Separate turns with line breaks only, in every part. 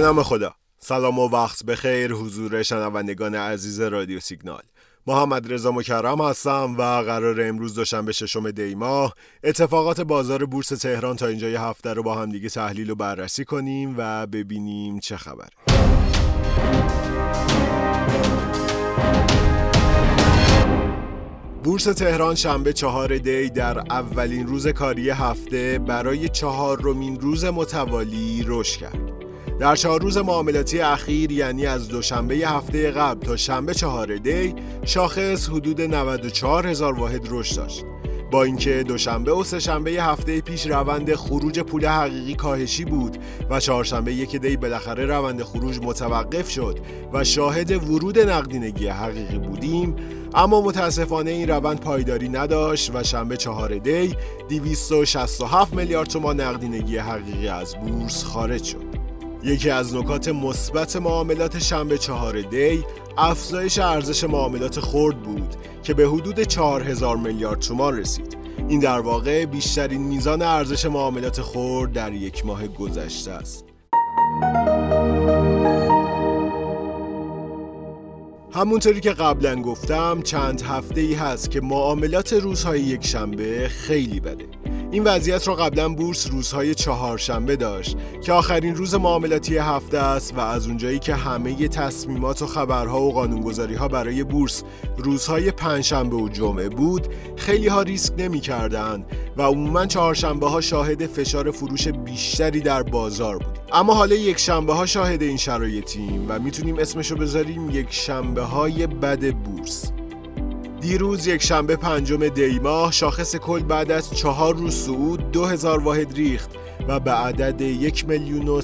نام خدا. سلام و وقت بخیر حضور شنوندگان عزیز رادیو سیگنال. محمد رضا مکرم هستم و قرار امروز دوشنبه ششم دی ماه اتفاقات بازار بورس تهران تا اینجای هفته رو با هم دیگه تحلیل و بررسی کنیم و ببینیم چه خبره. بورس تهران شنبه چهار دی در اولین روز کاری هفته برای چهار رومین روز متوالی رشد کرد. در چهار روز معاملاتی اخیر یعنی از دوشنبه هفته قبل تا شنبه چهار دی شاخص حدود 94 هزار واحد رشد داشت. با اینکه دوشنبه و سهشنبه هفته پیش روند خروج پول حقیقی کاهشی بود و چهارشنبه یک دی بالاخره روند خروج متوقف شد و شاهد ورود نقدینگی حقیقی بودیم اما متاسفانه این روند پایداری نداشت و شنبه چهار دی 267 میلیارد تومان نقدینگی حقیقی از بورس خارج شد یکی از نکات مثبت معاملات شنبه چهار دی افزایش ارزش معاملات خرد بود که به حدود 4000 میلیارد تومان رسید. این در واقع بیشترین میزان ارزش معاملات خرد در یک ماه گذشته است. همونطوری که قبلا گفتم چند هفته ای هست که معاملات روزهای یک شنبه خیلی بده. این وضعیت را قبلا بورس روزهای چهارشنبه داشت که آخرین روز معاملاتی هفته است و از اونجایی که همه تصمیمات و خبرها و قانونگذاری ها برای بورس روزهای پنجشنبه و جمعه بود خیلی ها ریسک نمی کردن و عموما چهارشنبه ها شاهد فشار فروش بیشتری در بازار بود. اما حالا یک شنبه ها شاهد این شرایطیم و می‌تونیم اسمشو بذاریم یک شنبه های بد بورس. دیروز یک شنبه پنجم دی ماه شاخص کل بعد از چهار روز صعود دو هزار واحد ریخت و به عدد یک میلیون و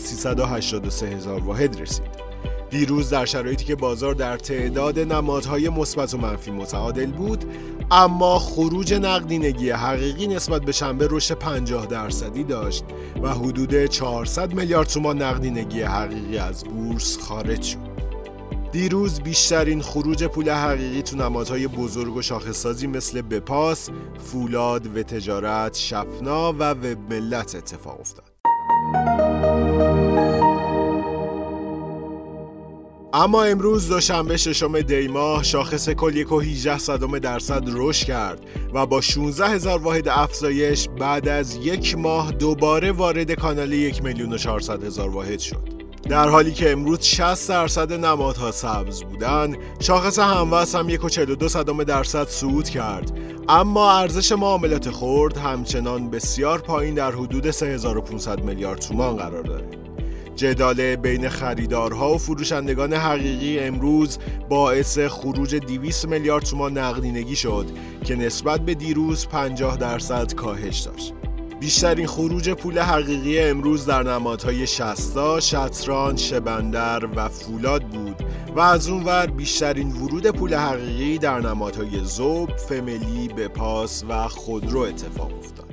هزار واحد رسید. دیروز در شرایطی که بازار در تعداد نمادهای مثبت و منفی متعادل بود اما خروج نقدینگی حقیقی نسبت به شنبه رشد 50 درصدی داشت و حدود 400 میلیارد تومان نقدینگی حقیقی از بورس خارج شد. دیروز بیشترین خروج پول حقیقی تو نمادهای بزرگ و شاخصسازی مثل بپاس، فولاد و تجارت، شفنا و وب ملت اتفاق افتاد. اما امروز دوشنبه ششم دی ماه شاخص کل یک و 18 صدم درصد رشد کرد و با 16 هزار واحد افزایش بعد از یک ماه دوباره وارد کانال یک میلیون و 400 هزار واحد شد. در حالی که امروز 60 درصد نمادها سبز بودن شاخص هموز هم 1.42 صدام درصد صعود کرد. اما ارزش معاملات خرد همچنان بسیار پایین در حدود 3500 میلیارد تومان قرار داره. جدال بین خریدارها و فروشندگان حقیقی امروز باعث خروج 200 میلیارد تومان نقدینگی شد که نسبت به دیروز 50 درصد کاهش داشت. بیشترین خروج پول حقیقی امروز در نمادهای شستا، شطران، شبندر و فولاد بود و از اونور بیشترین ورود پول حقیقی در نمادهای زوب، فملی، بپاس و خودرو اتفاق افتاد.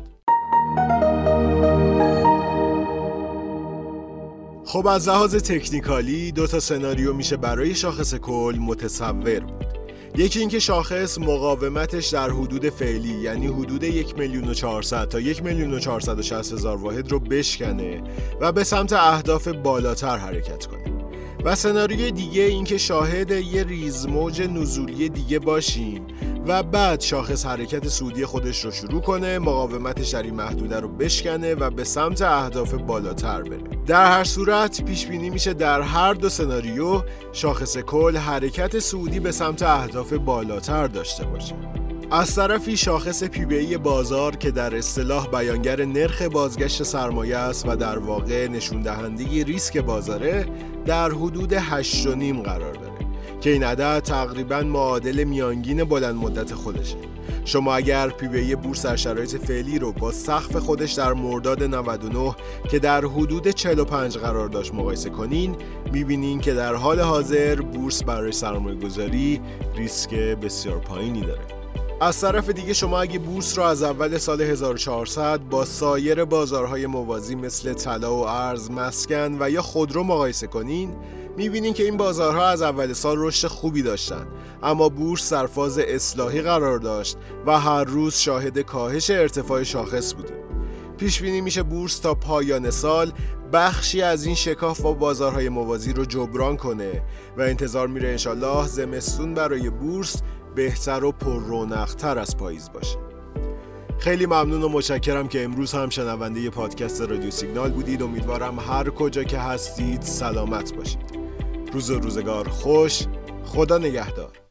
خب از لحاظ تکنیکالی دو تا سناریو میشه برای شاخص کل متصور بود. یکی اینکه شاخص مقاومتش در حدود فعلی یعنی حدود یک میلیون و 400 تا یک میلیون و 460 هزار واحد رو بشکنه و به سمت اهداف بالاتر حرکت کنه. و سناریوی دیگه اینکه شاهد یه ریزموج نزولی دیگه باشیم و بعد شاخص حرکت سودی خودش رو شروع کنه مقاومتش در این محدوده رو بشکنه و به سمت اهداف بالاتر بره. در هر صورت پیش بینی میشه در هر دو سناریو شاخص کل حرکت سودی به سمت اهداف بالاتر داشته باشه. از طرفی شاخص پی بازار که در اصطلاح بیانگر نرخ بازگشت سرمایه است و در واقع نشون دهنده ریسک بازاره در حدود 8.5 قرار داره. که این عدد تقریبا معادل میانگین بلند مدت خودشه شما اگر پی بورس در شرایط فعلی رو با سقف خودش در مرداد 99 که در حدود 45 قرار داشت مقایسه کنین می‌بینین که در حال حاضر بورس برای سرمایه گذاری ریسک بسیار پایینی داره. از طرف دیگه شما اگه بورس رو از اول سال 1400 با سایر بازارهای موازی مثل طلا و ارز، مسکن و یا خودرو مقایسه کنین می‌بینین که این بازارها از اول سال رشد خوبی داشتن. اما بورس در فاز اصلاحی قرار داشت و هر روز شاهد کاهش ارتفاع شاخص بودیم پیش بینی میشه بورس تا پایان سال بخشی از این شکاف با بازارهای موازی رو جبران کنه و انتظار میره انشالله زمستون برای بورس بهتر و پر تر از پاییز باشه. خیلی ممنون و متشکرم که امروز هم شنونده پادکست رادیو سیگنال بودید. امیدوارم هر کجا که هستید سلامت باشید. روز و روزگار خوش خدا نگهدار.